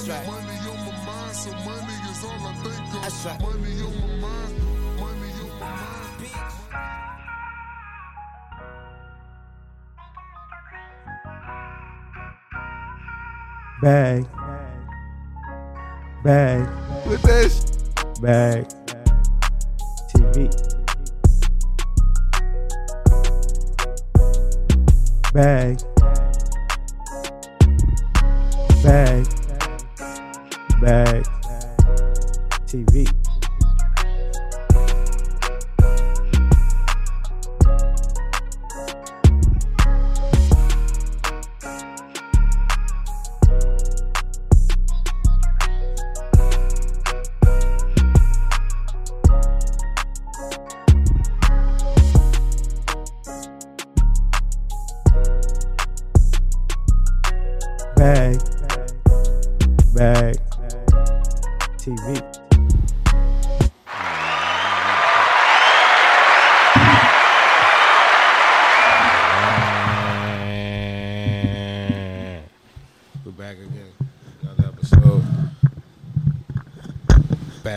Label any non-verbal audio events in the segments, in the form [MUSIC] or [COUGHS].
That's right. Money on my mind, so money is all I think of. That's right. Money on my mind, money on my mind. Bag. Bag. With that Bag. TV. Bag. Bag. Bag. TV.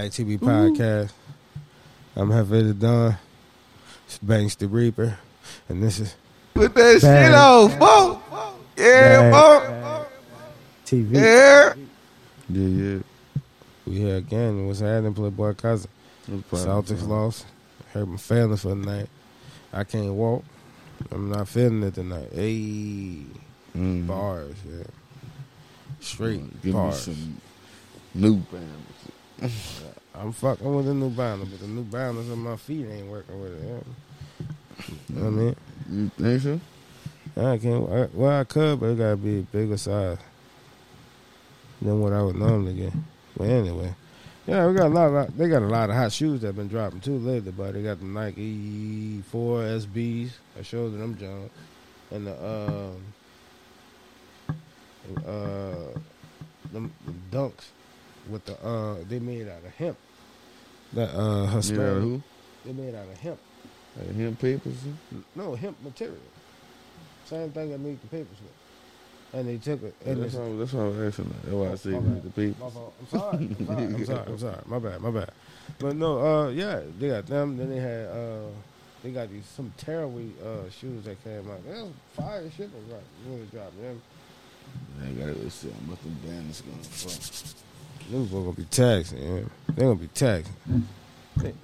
Bag TV podcast. I'm Hefe the Don. It's Banks the Reaper. And this is Put that Bag. shit on, fuck. Yeah, Bag. fuck. TV. Yeah. Yeah, yeah. we here again. What's happening, Playboy Cousin? Celtics lost. Hurt my feelings for the night. I can't walk. I'm not feeling it tonight. Hey, Mm. bars, yeah. Straight Give me bars. some new bands. I'm fucking with the new binder, but the new binders on my feet ain't working with it. You know what I mean? You think so? I can't. I, well, I could, but it gotta be a bigger size than what I would normally get. But anyway, yeah, we got a lot. Of, they got a lot of hot shoes that been dropping too lately. But they got the Nike Four SBs. I showed them, John, and the um, uh, them, them dunks with the uh, they made out of hemp. That uh, Yeah, Hispanic. who? They made out of hemp. Like him papers? No, hemp material. Same thing that made the papers with. And they took it. Yeah, And that's, why, that's why I was asking. that. That's why I say My with bad. the fault. I'm sorry. I'm sorry. I'm sorry. I'm sorry. My bad. My bad. But no, uh, yeah, they got them. Then they had, uh, they got these some tearaway uh shoes that came out. That was fire shit. Was right when it dropped. Them, I gotta go see what them bands going for. Them boys gonna be taxing. Yeah. They gonna be taxing.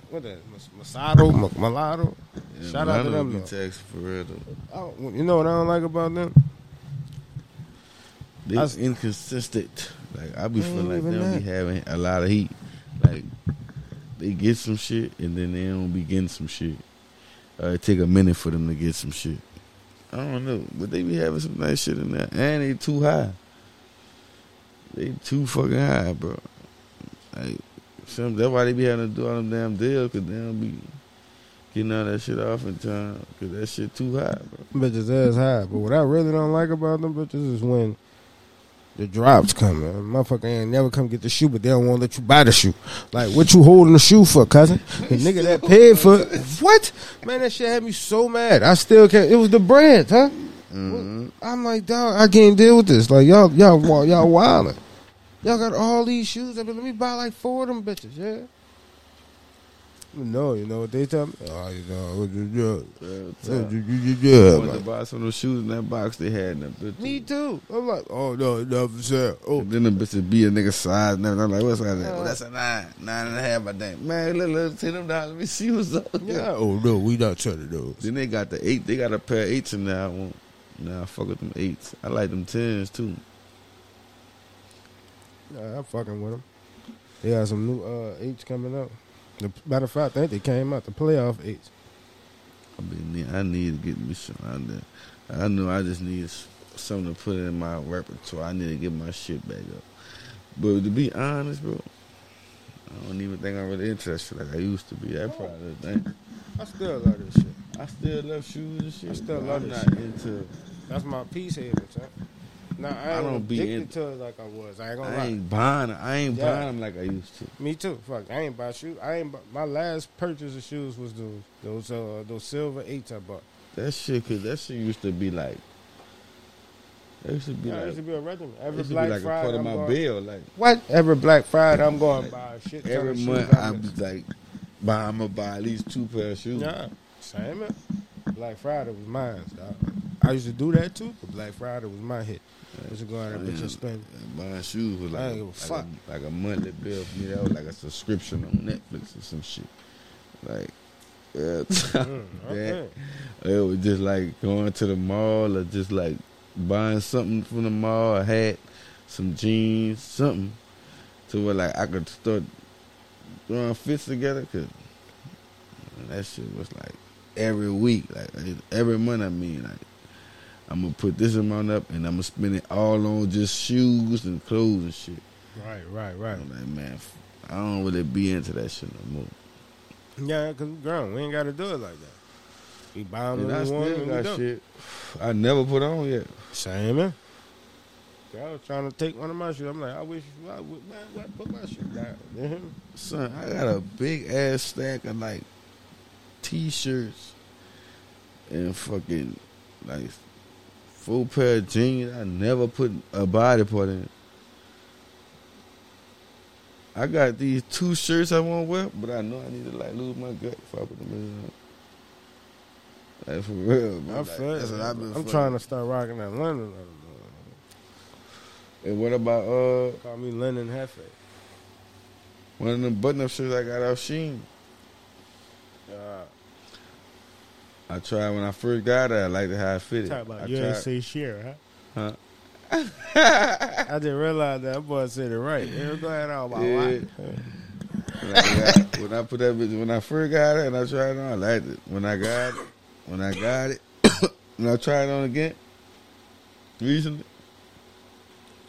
What that? Mas- Masato, Ma- Mulatto. Yeah, Shout out to them, Be taxed for real though. I you know what I don't like about them? They I inconsistent. Like I be feeling like even they don't that. be having a lot of heat. Like they get some shit and then they don't be getting some shit. Uh, it take a minute for them to get some shit. I don't know, but they be having some nice shit in there, and they too high. They too fucking high, bro. Like some, that's why they be having to do all them damn deals, cause they don't be getting all that shit off in time, cause that shit too high, bro. bitches ass high. But what I really don't like about them bitches is when the drops come. Man. Motherfucker ain't never come get the shoe, but they don't want to let you buy the shoe. Like, what you holding the shoe for, cousin? The [LAUGHS] nigga that paid for what? Man, that shit had me so mad. I still can't. It was the brand, huh? Mhm. I'm like, dog, I can't deal with this. Like, y'all, y'all, y'all wildin'. Y'all got all these shoes. I mean, let me buy like four of them bitches, yeah. No, you know what they tell me? Oh, you know, what you do? Real Yeah, talk. you- you- you- yeah, I wanted to buy some of those shoes in that box they had in that bitch. Me too. I'm like, oh no, it never said. Oh, And then the bitches be a nigga size and everything. I'm like, what's that? Well, that's a nine, nine and a half. I think. Man, look, look, take them down. Let me see what's up. yeah. Oh no, we not selling those. Then they got the eight. They got a pair of eights in there. I want. Nah, I fuck with them eights. I like them tens too. I'm fucking with them. They got some new uh eights coming up. The, matter of fact, I think they came out the playoff eights. I mean, I need to get me some there. I know I just need something to put in my repertoire. I need to get my shit back up. But to be honest, bro, I don't even think I'm really interested like I used to be. I probably thing. I still love this shit. I still love shoes and shit. I still love I'm this not shit. into. That's my peace haven, son. Now I, I don't be addicted to it like I was. I ain't gonna I lie. ain't buying. I ain't Yeah. buying them like I used to. Me too. Fuck, I ain't buy shoes. I ain't. Buy, my last purchase of shoes was those those uh those silver eights I bought. That shit, cause that shit used to be like That used to be Yeah, it like, used to be a regimen. Every used to be Black like a Friday, part of I'm my going, bill. Like What? Every Black Friday, I'm going to buy shit. every month, I'm like, buy, I'm gonna buy at least two pair of shoes. Yeah, same it. Black Friday was mine. dog. I used to do that too, but Black Friday was my hit. I used to go out there and bitch and spend. Buying shoes was I like, a, like, fuck. A, like a monthly bill for me. That was like a subscription on Netflix or some shit. Like, yeah, Mm, [LAUGHS] okay. it was just like going to the mall or just like buying something from the mall, a hat, some jeans, something, to where like I could start throwing fits together. Cause that shit was like every week, like every month. I mean, like I'm gonna put this amount up and I'm gonna spend it all on just shoes and clothes and shit. Right, right, right. I'm like, man, I don't really be into that shit no more. Yeah, because we grown. We ain't got to do it like that. We buy them And I still them. got shit I never put on yet. Same, man. I was trying to take one of my shoes. I'm like, I wish I would man, why put my shoe down. Son, I got a big ass stack of like t-shirts and fucking like full pair of jeans. I never put a body part in. I got these two shirts I want to wear, but I know I need to like lose my gut if I put them in. Like for real, man. I Like, feel that's it. what I've been I'm fucking- trying to start rocking that London. And what about uh Call me Lennon Hefe. one of them button-up shirts I got off Shein? Uh, I tried when I first got it. I liked how it fitted. talk about I you tried- ain't say share, huh? Huh? I didn't realize that boy said it right. Yeah, go ahead on my Yeah. When I, got, when I put that bitch, when I first got it and I tried it on, I liked it. When I got it, when I got it, [COUGHS] when I tried it on again, recently,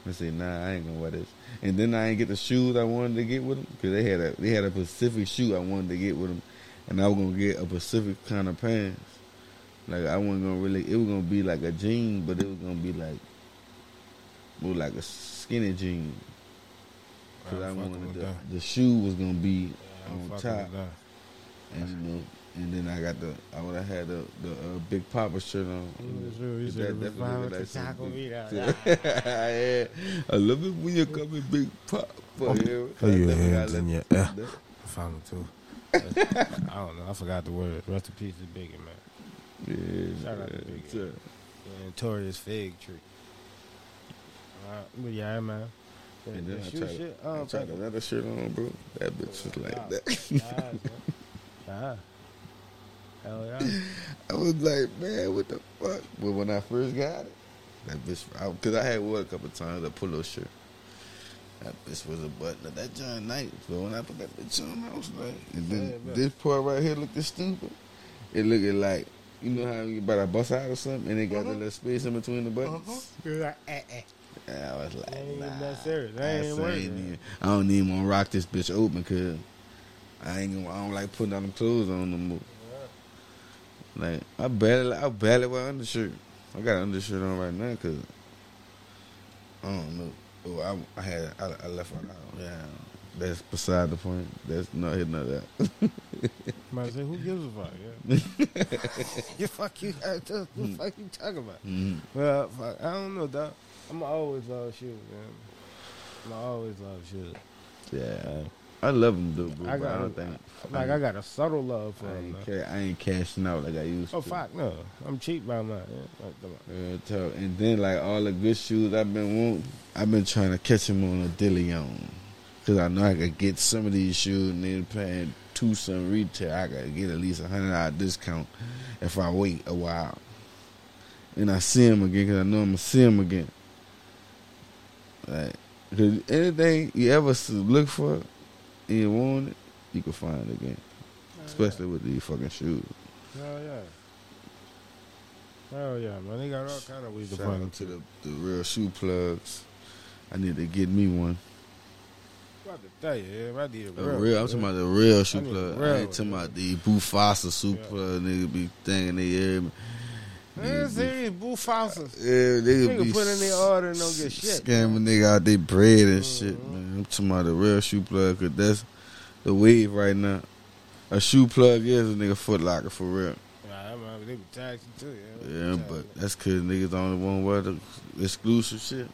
I said, nah, I ain't gonna wear this. And then I ain't get the shoes I wanted to get with them because they had a they had a specific shoe I wanted to get with them, and I was gonna get a specific kind of pants. Like I wasn't gonna really, it was gonna be like a jean, but it was gonna be like more like a skinny jean. Cause I I'm wanted the, that. the shoe was gonna be I'm on top, and you know, and then I got the I would have had the the uh, big Papa shirt on. Sure, you That said definitely refine look with like the taco something. meat out. [LAUGHS] yeah, I love it when you come in big Papa. Oh, yeah. oh, you Definitely hands got in your- yeah. I found it too. [LAUGHS] I don't know. I forgot the word. Rest in peace to Biggie, man. Yeah, Shout out to Big uh, Notorious Fig Tree. Uh, but yeah, man. The, And then I tried, shit, I I tried another shirt on, bro. That bitch was like that. Yeah. [LAUGHS] Hell yeah. I was like, man, what the fuck? But when I first got it, that bitch, because I, had wore a couple times, a polo shirt. That bitch was a button of that giant night. So when I put that bitch on, I was like, and then Yeah, this part right here looked stupid. It looked like, you know how you about to bust out or something, and they got the little space in between the buttons. You're like, eh, eh. I was like, nah. that serious. I ain't even- I don't even want to rock this bitch open because I ain't gonna, I don't like putting on them clothes on no more. Like I barely, I barely wear undershirt. I got an undershirt on right now because I don't know. Oh, I, I had, I, I left one out. Yeah, that's beside the point. That's not hitting of that. [LAUGHS] Might say, who gives a fuck? Yeah. [LAUGHS] you fuck you. [LAUGHS] What the fuck you talking about? Mhm. Well, fuck, I don't know, dog. I'm always love shoes, man. I'm always love shoes. Yeah, I love them, though, bro. I I, got- I don't think. Like I got a subtle love for I them. ain't, ca- I ain't cashing out like I used Oh to. Oh fuck no, I'm cheap by mine. Yeah. Like, come on. Real talk. And then like all the good shoes I've been wanting, I've been trying to catch them on a Dillion. Cause I know I could get some of these shoes and then paying two some retail. I gotta get at least a hundred dollar discount if I wait a while. And I see them again because I know I'm gonna see them again. Like, cause anything you ever look for and you want it, you can find it again. Oh, Especially with these fucking shoes. Hell yeah. Hell yeah, man. They got all kind of ways to find them to the, the real shoe plugs. I need to get me one. About to tell you, yeah, I need a A real. real, I'm talking about the real shoe I need a plug. I ain't talking about the Bufasa Yeah. plug. Nigga be thinking they hear me. Man, serious, Boo Fosses. Yeah, nigga Nigga be put in their order and don't get shit. Scamming nigga out they bread and Mhm. shit, man. I'm talking about the real shoe plug because that's the wave right now. A shoe plug is a nigga foot locker for real. Nah, they be taxing too. Yeah, Yeah, but that's cause niggas only want to wear the exclusive shit.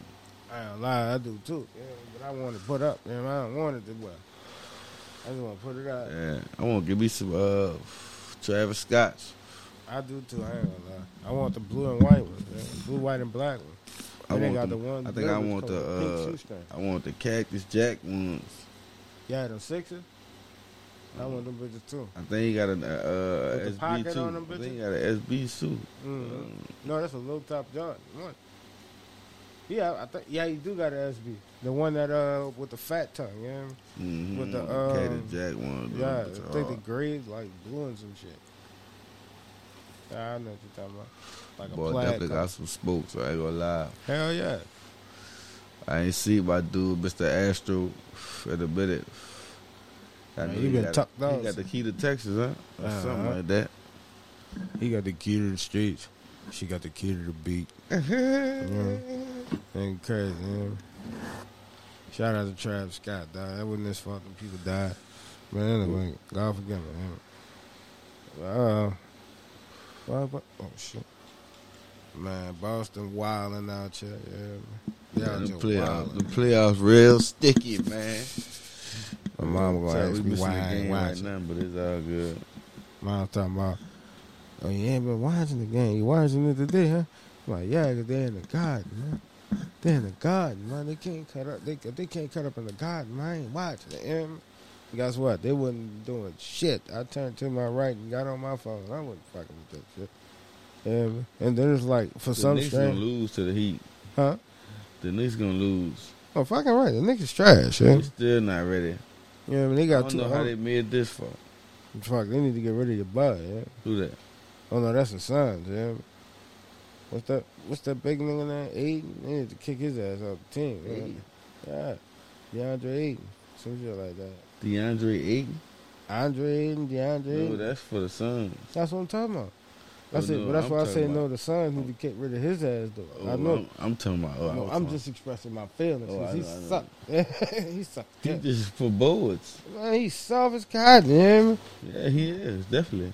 I ain't lie, I do too. Yeah, but I want to put up. Know, I don't want it to wear. I just want to put it out. Yeah, I want to give me some uh Travis Scott's. I do too. I ain't gonna lie. I want the blue and white one, yeah. blue, white, and black one. I want got them- the one. I think I want the uh. I want the Cactus Jack ones. Yeah, them sixes. I want them bitches too. I think he got an uh, SB suit. I think he got an SB suit. Mm. No, that's a low top Jordan one. Yeah, I think. Yeah, you do got an SB. The one that uh with the fat tongue. Yeah, Mm-hmm. With the, Cactus um, Jack one. yeah. I think the hard. gray like blue and some shit. Yeah, I know what you're talking about. Like a Boy, plaid definitely color. got some spokes. I ain't gonna lie. Hell yeah. I ain't see my dude, Mr. Astro, in a minute. I Man, he been got, tucked He got the key to Texas, huh? Or Uh-huh. something like that. He got the key to the streets. She got the key to the beat. [LAUGHS] Ain't crazy, man. Shout out to Travis Scott, dog. That wasn't his fault that people died. But anyway, God forgive me. Man. Uh, what, what? Oh shit, man! Boston wilding out here. Yeah, man. Yeah, the playoffs, the playoffs real sticky, man. My mama gonna Sorry, ask me why I ain't game right now, but it's all good. Mom talking about, oh, you ain't been watching the game. You watching it today, huh? I'm like, yeah, because they're in the garden, man. They're in the garden, man. They can't cut up. They, they can't cut up in the garden, man, I ain't watching it. Guess what? They wasn't doing shit. I turned to my right and got on my phone. I wasn't fucking with that shit. And, and then it's like, for The some Knicks gonna strange... lose to the Heat. Huh? The Knicks gonna lose. Oh, fucking right. The niggas trash, yeah. Still not ready. You know what I mean? They I got don't two... know how they made this far. Fuck, they need to get rid of your butt, yeah. Who that? Oh no, that's the Suns, yeah. What's that? What's that big nigga name? Ayton. They need to kick his ass off the team. Ayton. Yeah. DeAndre Ayton, some shit like that. DeAndre Ayton? Andre Ayton, DeAndre. No, that's for the Suns. that's what I'm talking about. That's Oh, it. no, But that's I'm why I say about- no. The Suns need oh. to kick rid of his ass though. Oh, I know. I'm, I'm talking about. Oh, no, I'm talking- just expressing my feelings. Oh, he I know. sucked. [LAUGHS] he sucked. He just for boards. Man, he soft as cotton, yeah. He is definitely.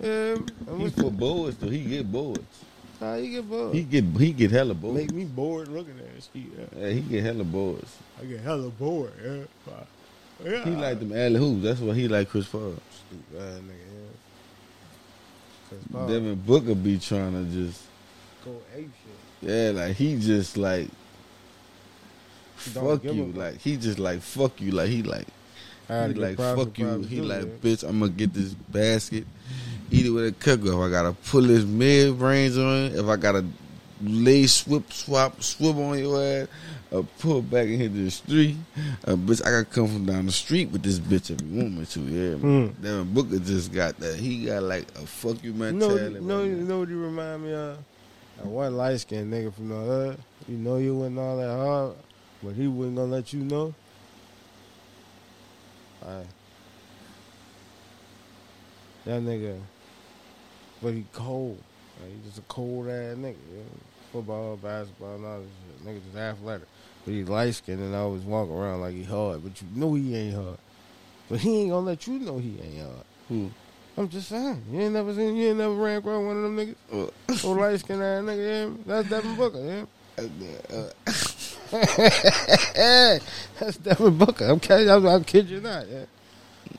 Yeah. And He for boards though. He get boards. How you get bored? He get he get hella boards. Make me bored looking at his feet. Yeah. Yeah, he get hella boards. I get hella bored. Yeah. Yeah. He like them alley hoops. That's why he like Chris Paul. Stupid ass nigga, yeah. Paul Devin Booker be trying to just go ape shit. yeah, like he just like Don't fuck you. Like he just like fuck you. Like he like he like fuck you. He like bitch. I'm gonna get this basket. Eat it with a cook If I gotta pull his mid range on if I gotta lay swip swap swip on your ass, or pull back and hit the street, uh, bitch. I gotta come from down the street with this bitch if you want me to. Yeah, man. Mm. Devin Booker just got that. He got like a fuck you mentality. No, right you know what you remind me of? That one light skinned nigga from the hood. You know you wasn't all that hard, but he wasn't gonna let you know. Alright. That nigga, but he cold. Like, he just a cold ass nigga. You know? Football, basketball, and all this shit. Nigga just athletic. But he light skinned and always walk around like he hard, but you know he ain't hard. But he ain't gonna let you know he ain't hard. Who? I'm just saying. You ain't never seen, you ain't never ran across one of them niggas. Well, Oh, light skinned ass nigga, yeah. That's Devin Booker, yeah. uh, uh. [LAUGHS] That's Devin Booker. I'm kidding. I'm, I'm kid you not, yeah.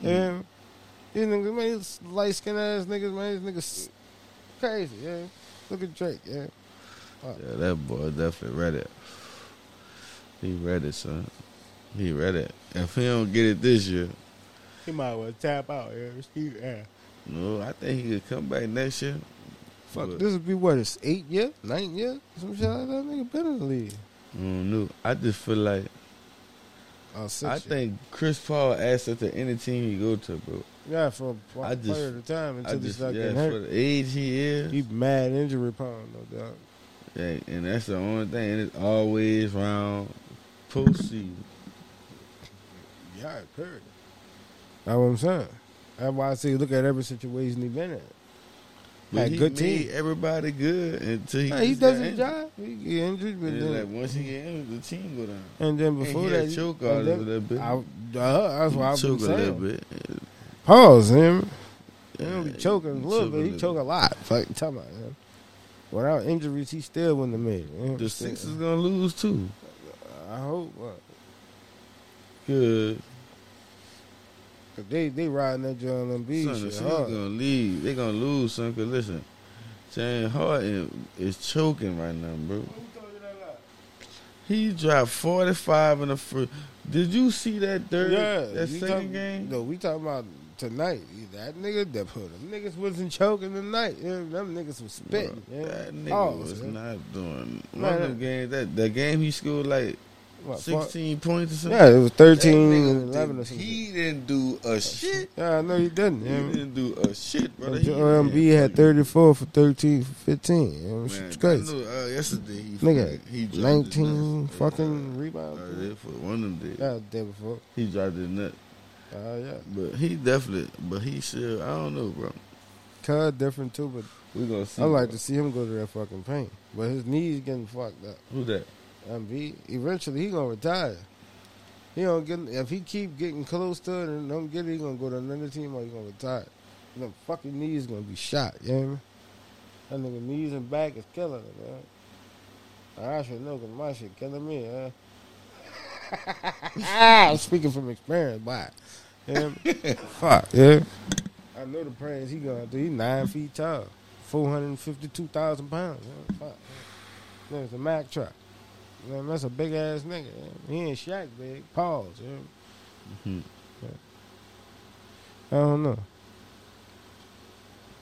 Yeah. These niggas, man, these light skinned ass niggas, man, these niggas crazy, yeah. Look at Drake, yeah. Yeah, that boy definitely read it. He read it, son. He read it. If he don't get it this year, He might well tap out, yeah. He, yeah. no, I think he could come back next year. Fuck, But- this would be what, it's eight years, nine years? Some shit like that. Nigga been in the league. I don't know. I just feel like Oh, six I years. think Chris Paul asset to any team he go to, bro. Yeah, for a just- player at a time until he just start yeah, getting for the age he is, He mad injury prone, no doubt. yeah, and that's the only thing. And it's always round postseason. Yeah, period. That's what I'm saying. That's why I say look at every situation he's been in. But Had he good team. everybody good until he, Yeah, he does his job. He get injured, but then, like once he get injured, the team go down. and then And before he that, choke and then- a little bit. I, uh, that's why I've choke a little bit. Pause him. He don't be choking a he little choke bit. He little. choke a lot. Fuck, you talking about man. Without injuries, he still wouldn't have made it. man. The Sixers gonna lose too. I hope. Uh, Good. 'cause they they riding that Joel Embiid Son, the shit Sixers hard. gonna leave. They gonna lose, son. Cause listen, James Harden is choking right now, bro. He dropped forty five in the first. Did you see that third? Yeah, that you second talking- game. No, we talking about tonight. That nigga, that put them niggas wasn't choking tonight. Yeah, them niggas was spitting. Bro. That nigga Pause, was yeah. not doing one Man, of them games. That that game he scored like What, fuck? sixteen points or something. Yeah, it was That thirteen and eleven did- or something. He didn't do a shit. Yeah, I know he didn't. He didn't do a shit, brother. He- Joel Embiid had 34 for 13 for 15. Yeah, Man, it's I crazy. know, uh, yesterday he Nigga, he 19 fucking Uh, rebounds. for one of them days. Yeah, the day before. He dropped his nut. Uh, yeah. But he definitely, but he still, I don't know, bro. Cud different too, but We gonna see. I like bro. to see him go to that fucking paint. But his knees getting fucked up. who that. Embiid, eventually he gonna retire. He don't get if he keep getting close to it and don't get it, he gonna go to another team or he gonna retire. The fucking knees gonna be shot. You know what I mean? That nigga knees and back is killing him, man. I should know because my shit killing me, huh? [LAUGHS] I'm speaking from experience, boy. You know what I mean? [LAUGHS] Fuck, yeah. I know the praise he going through. He nine feet tall, 452,000 pounds. Yeah, fuck. There's a Mack truck. Man, that's a big ass nigga. yeah. He ain't Shaq big. Pause. Yeah. Mhm. I don't know.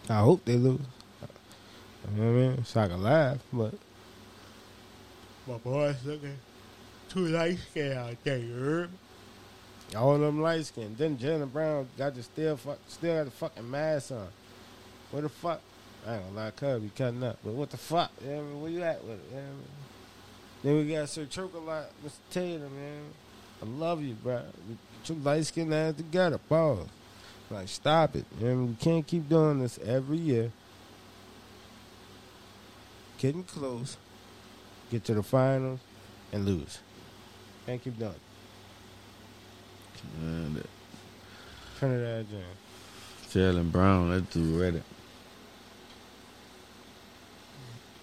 I hope they lose. You know what I mean? So I can laugh, but my boys looking too light skinned out there. You? All them light skinned. Then Jaylen Brown got the still fuck, still got the fucking mask on. Where the fuck? I ain't gonna lie, Cub be cutting up. But what the fuck? You know what I mean? Where you at with it? You know what I mean? Then we got Sir Chocolate, Mr. Taylor, man. I love you, bro. Your light skinned ass together. Pause. Like, stop it. You know what I mean? We can't keep doing this every year. Getting close, get to the finals, and lose. Can't keep doing it. Man, that Trinidad James. Jaylen Brown, that dude ready.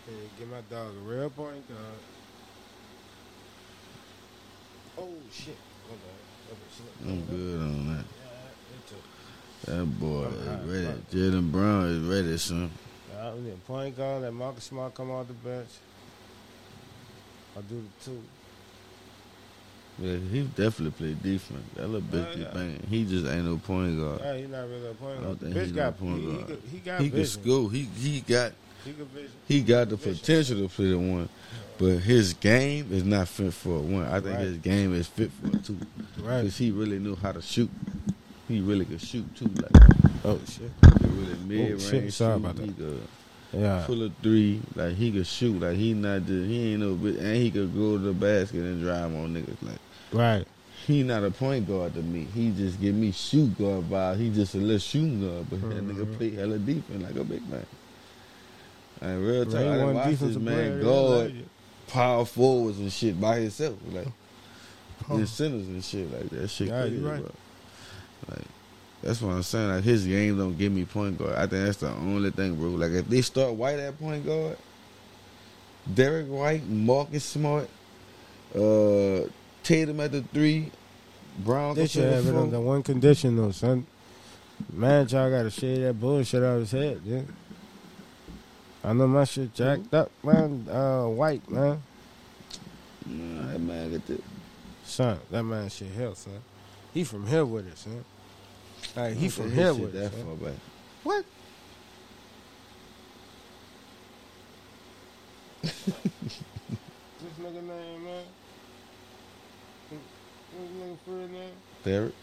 Hey, give my dog a real point guard. Oh shit! I'm good on that. Yeah. That boy I'm is ready. Jaylen Brown is ready, son. I need a point guard. Let Marcus Smart come off the bench. I'll do the two. Yeah, he definitely play defense. That little bitch Oh, yeah. banging. He just ain't no point guard. Yeah, he's not really a point I guard. don't think Bitch he's got no point he, he, guard. could- he got He vision. score. He he got He could vision. he got the Vision. potential to play the one, but his game is not fit for a one. I think Right. his game is fit for a two Right. because he really knew how to shoot. He really could shoot too. Like Oh shit. he really mid shit, range sorry about that. He could Yeah. pull a three. Like he could shoot. Like he not just he ain't no bit, and he could go to the basket and drive on niggas. Like Right. he not a point guard to me. He just give me shoot guard vibe. He just a little shooting guard, but that Mhm. nigga play hella defense like a big man. And real talk, He I done one watched this defensive man player. guard yeah. power forwards and shit by himself, like in centers and shit like that. Shit Yeah, crazy, you right. bro. Like that's what I'm saying. Like his game don't give me point guard. I think that's the only thing, bro. Like if they start White at point guard, Derrick White, Marcus Smart, uh, Tatum at the three, Brown. They should have it under one condition though, son. Man, y'all gotta shave that bullshit out of his head, yeah. I know my shit jacked up, man. Uh, white, man. Nah, that man get the. Son, that man shit hell, son. He from here with it, son. Like, he I from think here with that it, son. far back. What? this nigga name, man? What's this nigga for real name? Derrick.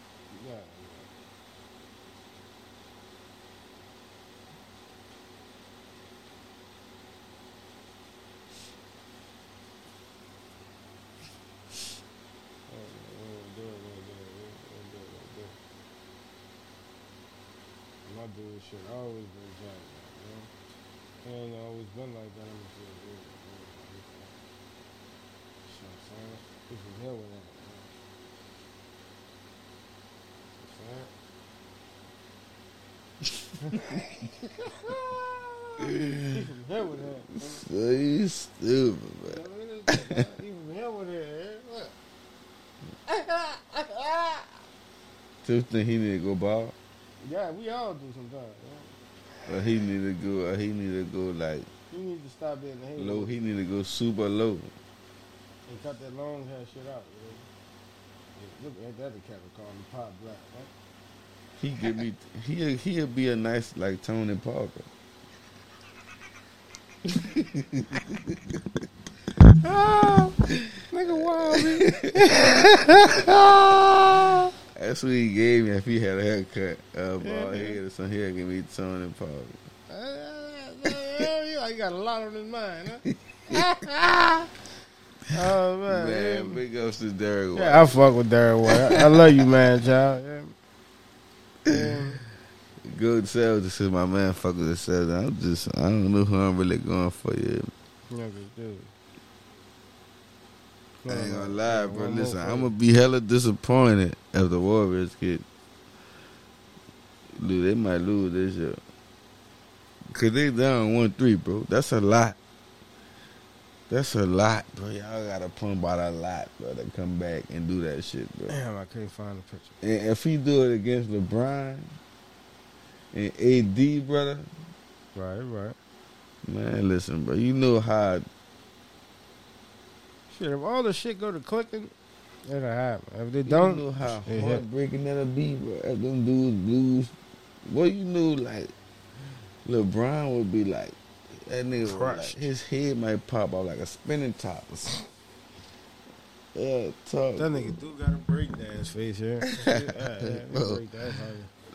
My dude shit always been jacked, you know? He ain't always been like that. I'm just like, yeah, yeah, yeah. You know what I'm saying? He from here with that. you know? You know what I'm saying? he from here with that. So you stupid, man. He from here with that. Tiff think he need to go ball. Yeah, we all do sometimes. Yeah. Or he need to go. He need to go like You need to stop being hater low. He need to go super low. and cut that long hair shit out. You know? Yeah, Look at that, the cat would call him Pop Black. Right? He give me. [LAUGHS] He he'll be a nice like Tony Parker. [LAUGHS] Ah, nigga wild, [LAUGHS] man. That's what he gave me if he had a haircut. Uh, bald Yeah. head or something. Give me Tony Parker. Yeah, he got a lot on his mind, huh? [LAUGHS] [LAUGHS] oh man, Man, big ups to Derrick White. yeah, I fuck with Darren White. I, I love you, man, child. Yeah. Yeah. [LAUGHS] Good sales. This is my man. Fuck with the sales. I'm just. I don't know who I'm really going for yet. Yeah, good dude. I ain't gonna lie, bro. Listen, I'm gonna be hella disappointed if the Warriors get. Dude, they might lose this year. Cause they down one three, bro. That's a lot. That's a lot, bro. Y'all gotta pump out a lot, bro, to come back and do that shit, bro. Damn, I can't find the picture. And if he do it against LeBron and AD, brother, Right, right. man, listen, bro. You know how Shit, if all the shit go to clicking, it'll happen. If they don't, know how it hit. heartbreaking that'll be, bro. If them dudes lose, well, you know, like LeBron would be like that nigga. would, Like, his head might pop out like a spinning top or something. Yeah, talk. that nigga do got a break dance face here. [LAUGHS] yeah, yeah, [LAUGHS] Bro. break.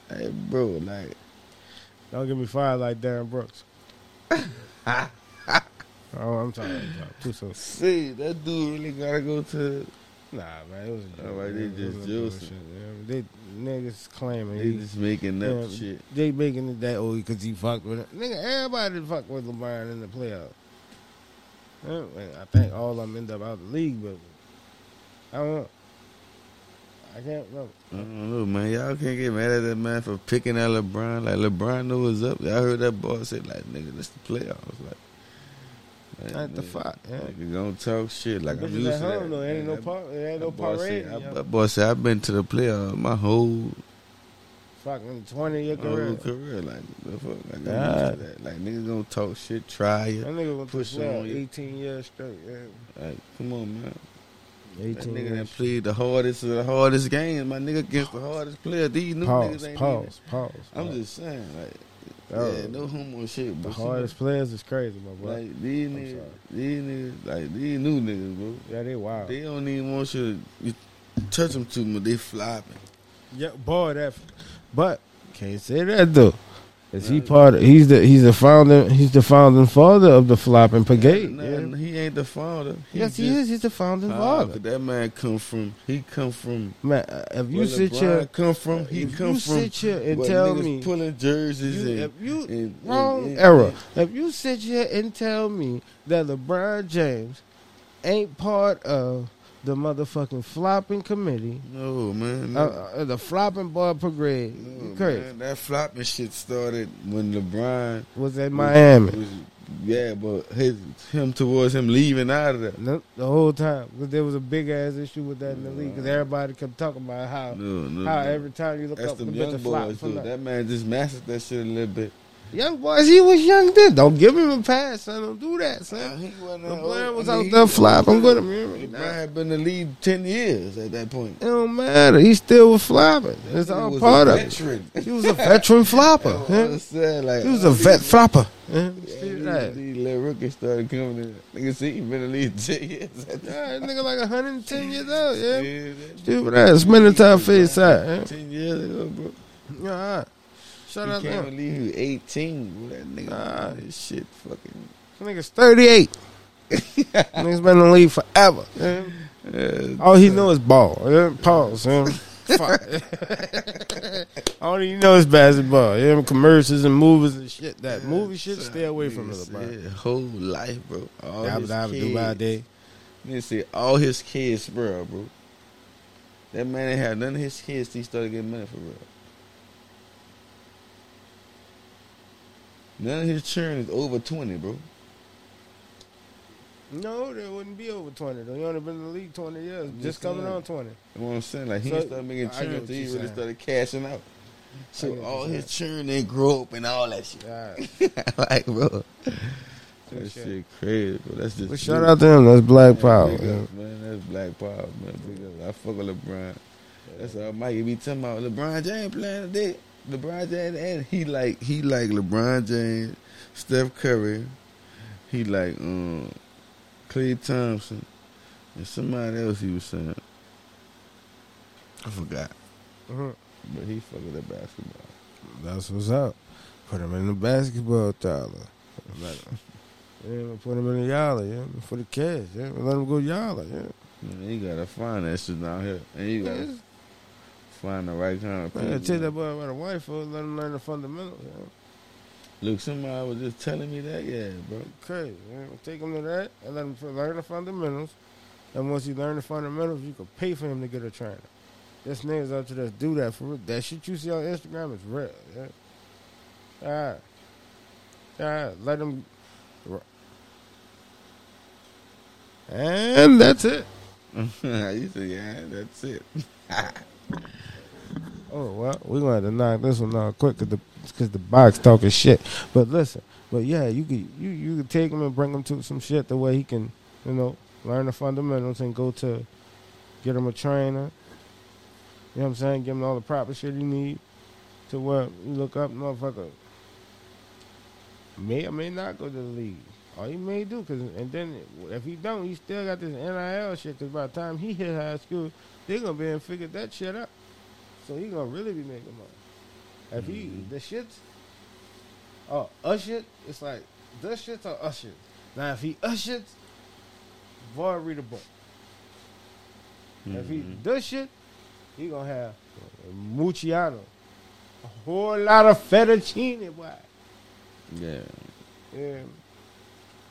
Hey, bro, like Don't get me fired like Darren Brooks. [LAUGHS] oh, I'm sorry. I'm. Too soon. see that dude really gotta go to. Nah, man, it was a joke. All right, they It just a juicing. bullshit, yeah. They niggas claiming They he, just making up yeah, shit. They making it that oh because he fucked with it. Nigga, everybody fucked with LeBron in the playoffs. I think all of them end up out of the league, but I don't know. I can't know. I don't know, man. Y'all can't get mad at that man for picking at LeBron. Like LeBron knew what's up. I heard that boy say like, "Nigga, this the playoffs." Like, like, the nigga, fuck? Yeah. You gonna talk shit like I'm used at to that. though, ain't no par- ain't no parade. said- I- boy said, "I've been to the playoffs my whole, Fucking twenty year career. whole career." Like, the fuck? Like, to that. Like, niggas gonna talk shit, try you. That nigga to Push on eighteen years straight. Yeah. Like, come on, man. That nigga that played the hardest of the hardest game. My nigga against the hardest player. These new niggas ain't even- Pause. Pause. I'm just saying, like, Oh. yeah, no homo shit. the But hardest players is crazy, my boy. like these I'm niggas, sorry. these niggas, like these new niggas, bro. yeah, they wild. They don't even want you to you touch them too much. They flopping. Yeah, boy, that. But can't say that though. Is he part? Of, he's the he's the founder. He's the founding father of the flopping brigade. Nah, nah, He ain't the founder. yes, he is. He's the founding Nah, father. that man come from. He come from. Man, uh, if you sit LeBron here, come from. He come you from. sit here and where tell me, pulling jerseys you, and, if you and- wrong and- era. If you sit here and tell me that LeBron James ain't part of the motherfucking flopping committee, No man. uh, No. uh, the flopping boy brigade, No, man, that flopping shit started when LeBron Was at Miami. was- yeah, but his him towards him leaving out of there. No, the whole time because there was a big ass issue with that in the league because everybody kept talking about how how every time you look That's up the young flop boys from That man just mastered that shit a little bit. Young boys. He was young then. Don't give him a pass, son. Don't do that, son. he wasn't LeBron was I mean, out there flopping with him. LeBron had been in the league ten years at that point. It don't matter. He still was flopping. It's all part a of it. He was a veteran flopper. [LAUGHS] Yeah. like He was a vet flopper. [LAUGHS] Yeah. Yeah, these, little rookies started coming in. Nigga, see, he been in the league [LAUGHS] ten years. Yeah, that nigga like 110 years old. Yeah. Yeah, Stupid ass. Spending time face out. Yeah. ten years ago, bro. Yeah, all right. Shout out he to came him. in the league. He was eighteen. Bro. That nigga, Nah. this shit, fucking. Nigga's 38. [LAUGHS] Nigga's been in the league forever. Yeah. Uh, All he know is ball. Yeah, Pause. Yeah. [LAUGHS] Fuck. All he know is basketball. Yeah, commercials and movies and shit. That movie shit, stay away from it. Nigga About. Whole life, bro. All Dabba his dabba kids. Dubai day. Nigga said all his kids, bro, bro. That man ain't had none of his kids. He started getting money for real. None of his churn is over twenty, bro. No, there wouldn't be over twenty. Though. He only been in the league twenty years, just just coming on twenty. You know what I'm saying? Like he So, didn't making churn until he really saying. started cashing out. So all his churn didn't grow up and all that shit. Alright. [LAUGHS] like, bro, that shit, crazy, bro. That's just Well, shout out to him. That's Black Power. Yeah. up, man. That's black power, man. I fuck with LeBron. That's all Mikey be talking about. LeBron James playing today. LeBron James and he like he like LeBron James, Steph Curry. He like um Klay Thompson and somebody else he was saying. I forgot, Mhm. but he fucking with that basketball. That's what's up. Put him in the basketball. Let- [LAUGHS] Yeah, put him in the yalla, yeah, for the kids, yeah. Let him go yalla, yeah. Man, you gotta find that shit down here, and you gotta. Find the right kind of people. Man, take that boy about a wife for let him learn the fundamentals. Look, somebody was just telling me that, yeah, bro. Crazy, yeah. Take him to that and let him learn the fundamentals. And once he learn the fundamentals, you can pay for him to get a trainer. This niggas out to just do that for real. That shit you see on Instagram is real, yeah. Alright. Alright, let him. And that's it. [LAUGHS] you said, yeah, that's it. [LAUGHS] Oh well, we're gonna knock this one out quick because the because the box talking shit. But listen, but yeah, you could you you could take him and bring him to some shit the way he can, you know, learn the fundamentals and go to get him a trainer. You know what I'm saying? Give him all the proper shit he need to where you look up, motherfucker. May or may not go to the league. All he may do, cause and then if he don't, he still got this NIL shit. Cause by the time he hit high school, they gonna be to figure that shit out. So he gonna really be making money. If he Mhm. the shits, oh us shit, it's like the shits or us shit. Now if he us shits, boy read a book. If he does shit, he gonna have Muciano, a whole lot of fettuccine, boy. Yeah. Yeah.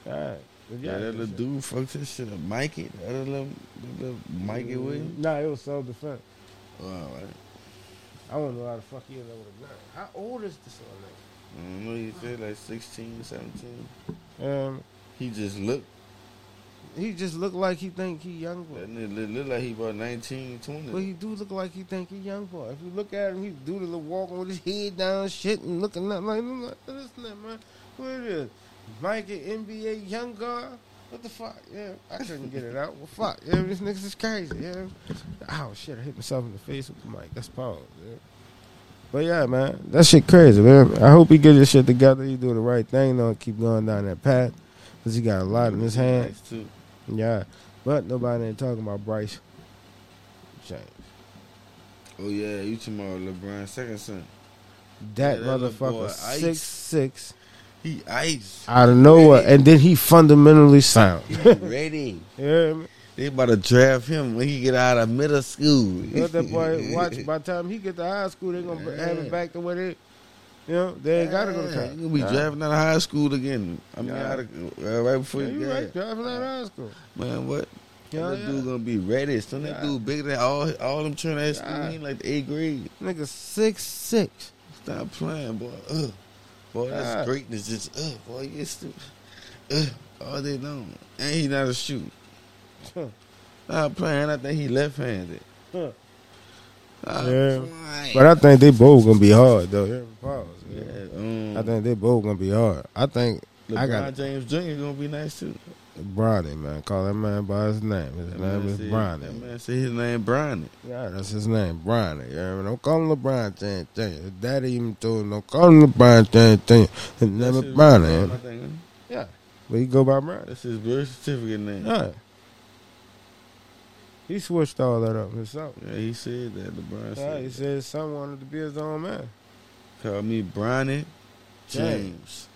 All right. Yeah, that little dude fucked his shit up. Mikey, that little, that little Mikey Williams. Nah, it was self defense. Oh, all right. I don't know how the fuck he ended up with a gun. How old is this one? I don't know, he said like 16, 17. Um, He just looked, he just look like he think he young boy. that nigga look, like he about 19, 20. But he do look like he think he young boy. If you look at him, he do the little walking with his head down, shit, and looking up like, like listen, that man, what it is? Mikey NBA young guard. What the fuck? Yeah, I couldn't get it out. Well, fuck. Yeah, this niggas is crazy. Yeah. Oh shit, I hit myself in the face with the mic. That's pause. Yeah. But yeah, man, that shit crazy, man. I hope he get his shit together. He do the right thing, though. Keep going down that path, cause he got a lot in his hand. Nice, too. Yeah, but nobody ain't talking about Bryce James. Oh, yeah, you tomorrow, LeBron second son. That Yeah, that motherfucker six six He ice. out of nowhere, Ready. and then he fundamentally sound. He ready. [LAUGHS] yeah, man. They about to draft him when he get out of middle school. Let that boy [LAUGHS] watch. By the time he get to high school, they gonna have Yeah. it back to where they, you know, they ain't gotta go to college. Gonna be Nah. driving out of high school again. I mean, Yeah. out of, uh, right before Yeah, he you right, driving out of high school. Man, what? Yeah, that yeah. dude gonna be ready. Son, that dude bigger than all all them trying to school. Yeah. He like the eighth grade. Nigga six six. Stop playing, boy. Ugh. Boy, that's Yeah. greatness. Just, ugh, boy, you get stupid. Ugh, all day long. And he not a shoot. Huh. Stop playing. I think he left handed. Huh. Stop Yeah. But I think they both gonna be hard though. Yeah, pause. Yeah. um, I think they both gonna be hard. I think LeBron I got- James Jr. gonna be nice too. Bronny, man. Call that man by his name. His That name is Bronny. That man say his name Bronny. Yeah, that's his name, Bronny. You know, don't call him LeBron James Jr. His daddy even told him, don't call him LeBron James Jr. His name That's is Bronny. name, Yeah. think, huh? yeah, but he go by Bronny. That's his birth certificate name. Yeah. He switched all that up himself. Yeah, he said that. LeBron Yeah, said he that. said son wanted to be his own man. Call me Bronny James. James.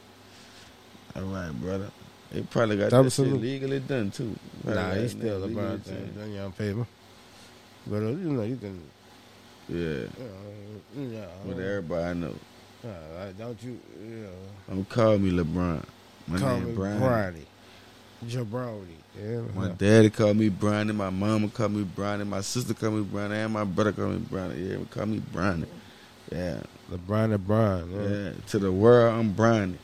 All right, brother. They probably got that shit legally done too. Probably Nah, he's still LeBron done. James Jr. on paper. But uh, you know, you can, Yeah, you know, yeah, with everybody I know. like, don't you, you know, I'm call me LeBron. My call name me Brian. Bronny. Jabroni. Yeah, My daddy called me Bronny. My mama called me Bronny. My sister called me Bronny. And my brother called me Bronny. Yeah, call me Bronny. Yeah. LeBron LeBron. Yeah. Yeah, to the world, I'm Brian.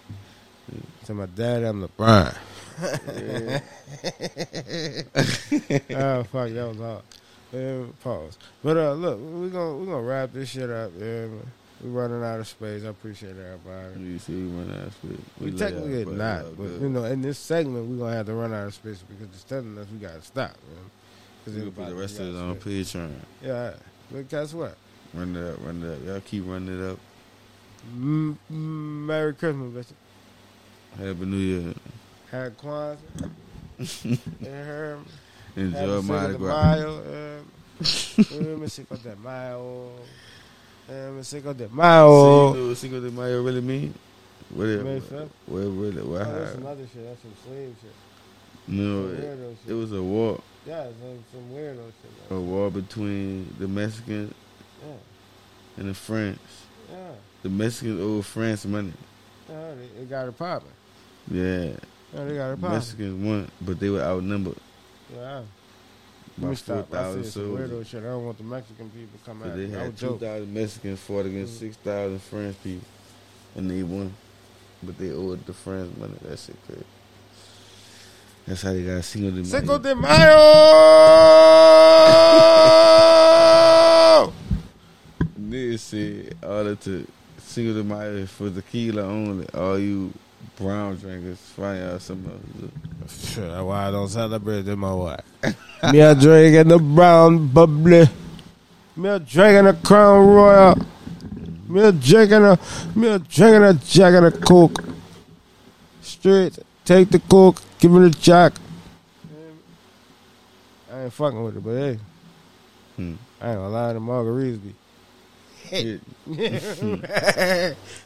To my dad, I'm LeBron. Yeah. [LAUGHS] oh fuck, that was hard. Yeah, pause. But uh, look, we're gonna we're gonna wrap this shit up. Yeah, man. we running out of space. I appreciate everybody. you see, we run out of space. We, lay technically butt not, out but there. you know, in this segment, we're gonna have to run out of space because it's telling us we gotta stop. Because we put the rest of it on Patreon. Yeah, but guess what? Run it up, run it up. Y'all keep running it up. M- Merry Christmas, bitch. Happy New Year. Had Kwanzaa. [LAUGHS] Heard me? Enjoy Mardi Gras. Me Cinco de Mayo. Um, Cinco de Mayo. So you know what Cinco de Mayo really mean? What it, May fifth? what it really, what Oh, that's some other shit. That's some slave shit. No, it, it was a war, yeah, some, some weirdo shit. a war between the Mexicans Yeah, and the French. yeah. The Mexicans owe France money. yeah they, they got it popping. Yeah, Yeah, they got it popping. Mexicans won, but they were outnumbered Yeah. Let by me stop. I thousand some soldiers. weirdo shit. I don't want the Mexican people come out. they had was two joking. thousand Mexicans fought against Mm. six thousand French people, and they won. But they owed the French money. That shit crazy. That's how they got Cinco de Mayo. Cinco de Mayo. Nigga said all that to Cinco de Mayo for tequila only. All you brown drinkers, something else. Shit, that's why I don't celebrate in my wife. Me a drinking the brown bubbly. Me a drinking the Crown Royal. Me a drinking a me a drinking a jack and a coke. Straight, take the coke, give me the jack. I ain't fucking with it, but hey, Hmm. I ain't gonna lie, the margaritas be. It- [LAUGHS] [LAUGHS]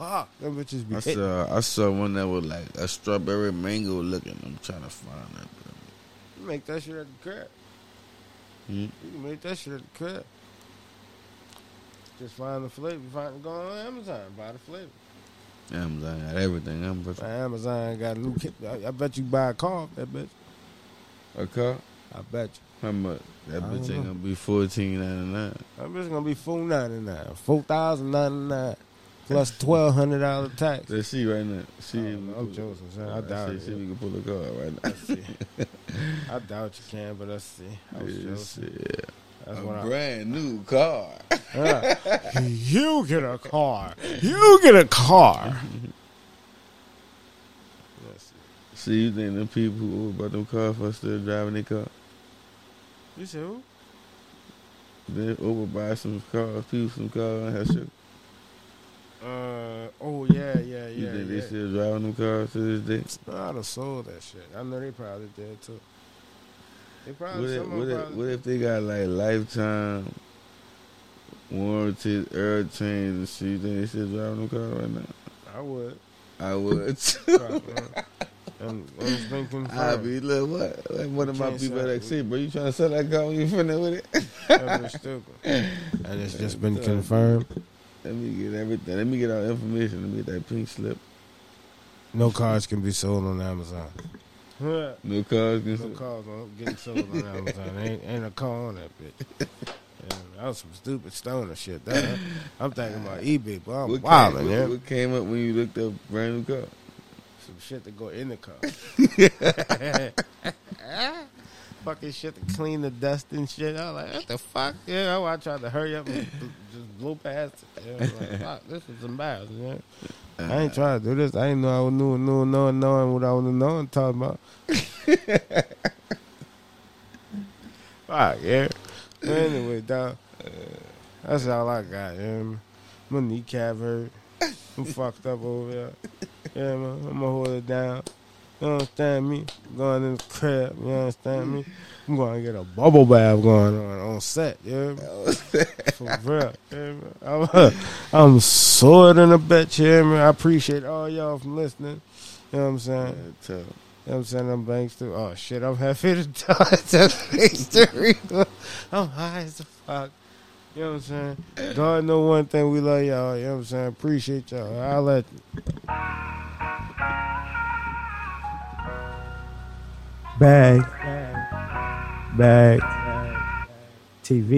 Fuck, them bitches be I hitting. saw I saw one that was like a strawberry mango looking. I'm trying to find that. You make that shit at the crib. Hmm? You can make that shit at the crib. Just find the flavor. Find go on Amazon, buy the flavor. Amazon got everything. My Amazon got a new kit. I, I bet you buy a car, that bitch. a car. I bet you. How much? That I bitch ain't know. gonna be fourteen ninety nine. That bitch gonna be four ninety nine, four thousand ninety nine, plus twelve hundred dollar tax. Let's see right now. See, Oh, if we I'm can pull- joking, son. I Let's doubt see, it. See if we can pull a car right now. See. [LAUGHS] I doubt you can, but let's see. I was Yes, joking. yeah. That's A what I. brand new car. Yeah. you get a car. [LAUGHS] You get a car. Let's see. See, you think them people who bought them cars for still driving their car? You said who? They overbuy some cars, people some cars and have shit. Uh oh yeah yeah yeah. You think yeah. they still driving them cars to this day? No, I'd have sold that shit. I know they probably did too. They probably What if, what, them if, probably what if they got like lifetime warranted air chains and shit? You think they still driving them cars right now? I would. I would too. Probably. [LAUGHS] and, and it's been confirmed. I be look what like one of my people sell like it. say, bro, you trying to sell that car when you finna with it? That was stupid. [LAUGHS] And it's just been confirmed. Let me get everything. Let me get all the information. Let me get that pink slip. No cars can be sold on Amazon. no No cars can cars on getting sold on Amazon. Ain't, ain't a car on that bitch. [LAUGHS] Yeah, that was some stupid stoner shit. That, I'm thinking about eBay, but I'm What wilding, came, yeah. what, what came up when you looked up brand new car? Some shit to go in the car. [LAUGHS] [LAUGHS] Fucking shit to clean the dust and shit. I was like, what the fuck? Yeah, I, I tried to hurry up and just blow past it. Yeah, like, [LAUGHS] fuck, this is embarrassing, yeah. Uh, I ain't trying to do this. I ain't know I was knew, knew, knowing, knowing what I was knowing, talking about. [LAUGHS] fuck, yeah. But anyway, dog, uh. that's all I got, yeah. man. My kneecap hurt. I'm fucked up over there. [LAUGHS] Yeah, man. I'm gonna hold it down. You understand me? Going in the crib. You understand me? I'm going to get a bubble bath going on on set. Yeah, for real. Yeah. I'm, I'm sore than a bitch here, man. I appreciate all y'all from listening. You know what I'm saying? Yeah, tough. You know what I'm saying? I'm banks through. Oh shit, I'm happy to die. [LAUGHS] To I'm high as a fuck. You know what I'm saying? God know one thing, we love y'all. You know what I'm saying? Appreciate y'all. I'll let you. Bag. Bag. TV.